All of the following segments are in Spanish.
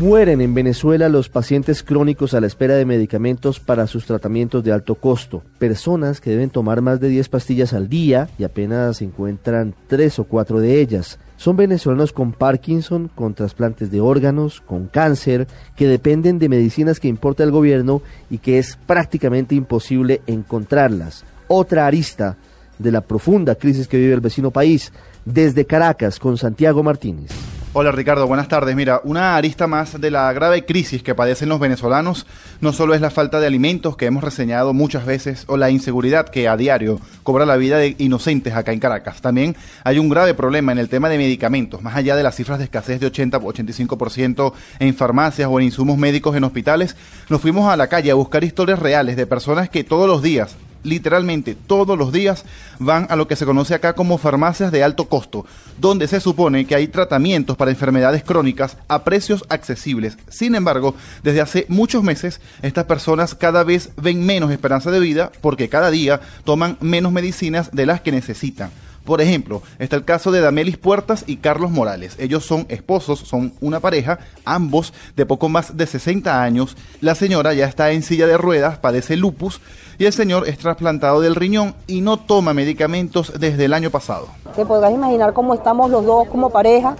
Mueren en Venezuela los pacientes crónicos a la espera de medicamentos para sus tratamientos de alto costo. Personas que deben tomar más de 10 pastillas al día y apenas encuentran 3 o 4 de ellas. Son venezolanos con Parkinson, con trasplantes de órganos, con cáncer, que dependen de medicinas que importa el gobierno y que es prácticamente imposible encontrarlas. Otra arista de la profunda crisis que vive el vecino país. Desde Caracas, con Santiago Martínez. Hola Ricardo, buenas tardes. Mira, una arista más de la grave crisis que padecen los venezolanos no solo es la falta de alimentos que hemos reseñado muchas veces o la inseguridad que a diario cobra la vida de inocentes acá en Caracas. También hay un grave problema en el tema de medicamentos, más allá de las cifras de escasez de 80 o 85% en farmacias o en insumos médicos en hospitales. Nos fuimos a la calle a buscar historias reales de personas que todos los días literalmente todos los días van a lo que se conoce acá como farmacias de alto costo, donde se supone que hay tratamientos para enfermedades crónicas a precios accesibles. Sin embargo, desde hace muchos meses estas personas cada vez ven menos esperanza de vida porque cada día toman menos medicinas de las que necesitan. Por ejemplo, está el caso de Damelis Puertas y Carlos Morales. Ellos son esposos, son una pareja, ambos de poco más de 60 años. La señora ya está en silla de ruedas, padece lupus y el señor es trasplantado del riñón y no toma medicamentos desde el año pasado. Te podrás imaginar cómo estamos los dos como pareja,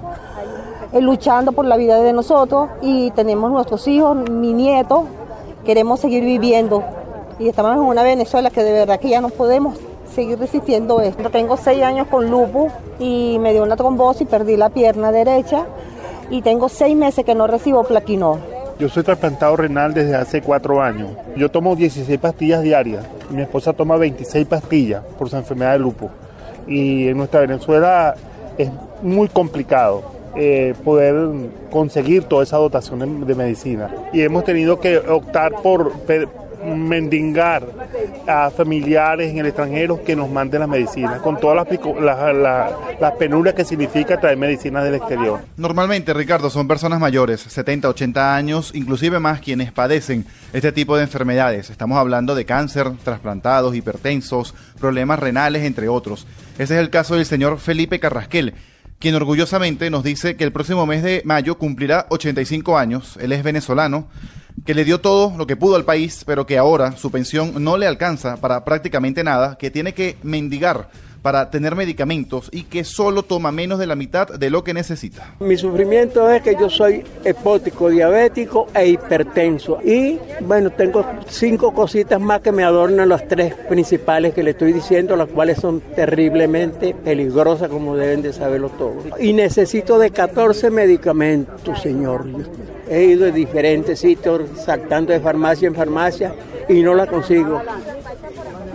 eh, luchando por la vida de nosotros y tenemos nuestros hijos, mi nieto, queremos seguir viviendo y estamos en una Venezuela que de verdad que ya no podemos seguir resistiendo esto. Tengo seis años con lupus y me dio una trombosis perdí la pierna derecha y tengo seis meses que no recibo plaquinol. Yo soy trasplantado renal desde hace cuatro años. Yo tomo 16 pastillas diarias. Mi esposa toma 26 pastillas por su enfermedad de lupus. Y en nuestra Venezuela es muy complicado eh, poder conseguir toda esa dotación de medicina. Y hemos tenido que optar por mendigar a familiares en el extranjero que nos manden las medicinas, con todas las, penurias que significa traer medicinas del exterior. Normalmente, Ricardo, son personas mayores, 70, 80 años, inclusive más quienes padecen este tipo de enfermedades. Estamos hablando de cáncer, trasplantados, hipertensos, problemas renales, entre otros. Ese es el caso del señor Felipe Carrasquel quien orgullosamente nos dice que el próximo mes de mayo cumplirá 85 años. Él es venezolano que le dio todo lo que pudo al país, pero que ahora su pensión no le alcanza para prácticamente nada, que tiene que mendigar para tener medicamentos y que solo toma menos de la mitad de lo que necesita. Mi sufrimiento es que yo soy hepótico, diabético e hipertenso. Y bueno, tengo cinco cositas más que me adornan las tres principales que le estoy diciendo, las cuales son terriblemente peligrosas como deben de saberlo todos. Y necesito de 14 medicamentos, señor. He ido a diferentes sitios saltando de farmacia en farmacia y no la consigo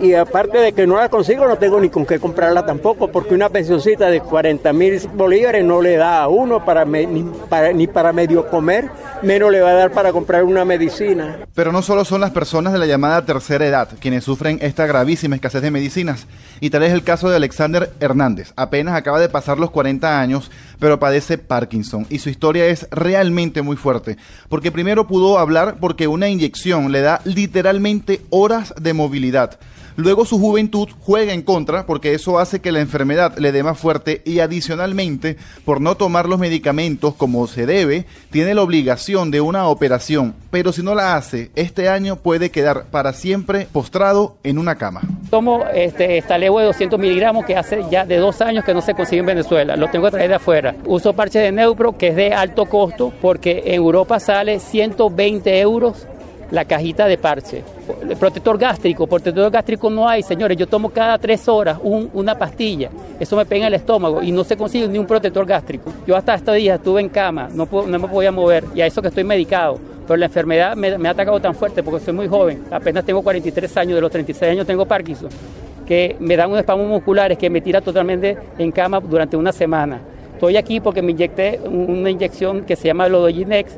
y aparte de que no la consigo, no tengo ni con qué comprarla tampoco, porque una pensioncita de 40 mil bolívares no le da a uno para, ni, para, ni para medio comer, menos le va a dar para comprar una medicina. Pero no solo son las personas de la llamada tercera edad quienes sufren esta gravísima escasez de medicinas, y tal es el caso de Alexander Hernández. Apenas acaba de pasar los 40 años, pero padece Parkinson, y su historia es realmente muy fuerte, porque primero pudo hablar porque una inyección le da literalmente horas de movilidad. Luego su juventud juega en contra porque eso hace que la enfermedad le dé más fuerte y adicionalmente, por no tomar los medicamentos como se debe, tiene la obligación de una operación, pero si no la hace, este año puede quedar para siempre postrado en una cama. Tomo este estalego de 200 miligramos que hace ya de dos años que no se consigue en Venezuela, lo tengo que traer de afuera. Uso parche de neupro que es de alto costo porque en Europa sale 120 euros la cajita de parche. El protector gástrico, protector gástrico no hay, señores. Yo tomo cada tres horas una pastilla. Eso me pega en el estómago y no se consigue ni un protector gástrico. Yo hasta este día estuve en cama, no, no me podía mover y a eso que estoy medicado. Pero la enfermedad me, ha atacado tan fuerte porque soy muy joven. Apenas tengo 43 años, de los 36 años tengo Parkinson. Que me dan unos espasmos musculares que me tira totalmente en cama durante una semana. Estoy aquí porque me inyecté una inyección que se llama Lodoginex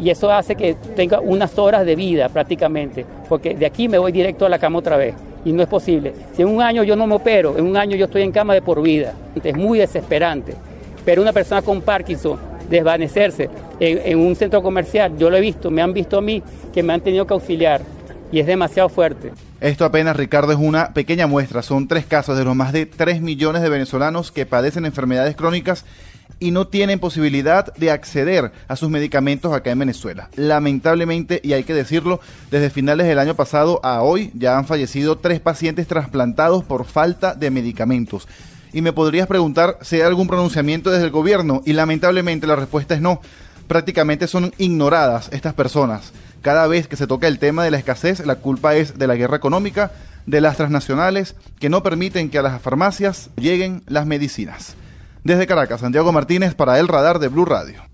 y eso hace que tenga unas horas de vida prácticamente, porque de aquí me voy directo a la cama otra vez y no es posible. Si en un año yo no me opero, en un año yo estoy en cama de por vida, es muy desesperante. Pero una persona con Parkinson, desvanecerse en, un centro comercial, yo lo he visto, me han visto a mí que me han tenido que auxiliar y es demasiado fuerte. Esto apenas, Ricardo, es una pequeña muestra. Son tres casos de los más de 3 millones de venezolanos que padecen enfermedades crónicas y no tienen posibilidad de acceder a sus medicamentos acá en Venezuela. Lamentablemente, y hay que decirlo, desde finales del año pasado a hoy ya han fallecido tres pacientes trasplantados por falta de medicamentos. Y me podrías preguntar si hay algún pronunciamiento desde el gobierno y lamentablemente la respuesta es no. Prácticamente son ignoradas estas personas. Cada vez que se toca el tema de la escasez, la culpa es de la guerra económica, de las transnacionales que no permiten que a las farmacias lleguen las medicinas. Desde Caracas, Santiago Martínez para el radar de Blue Radio.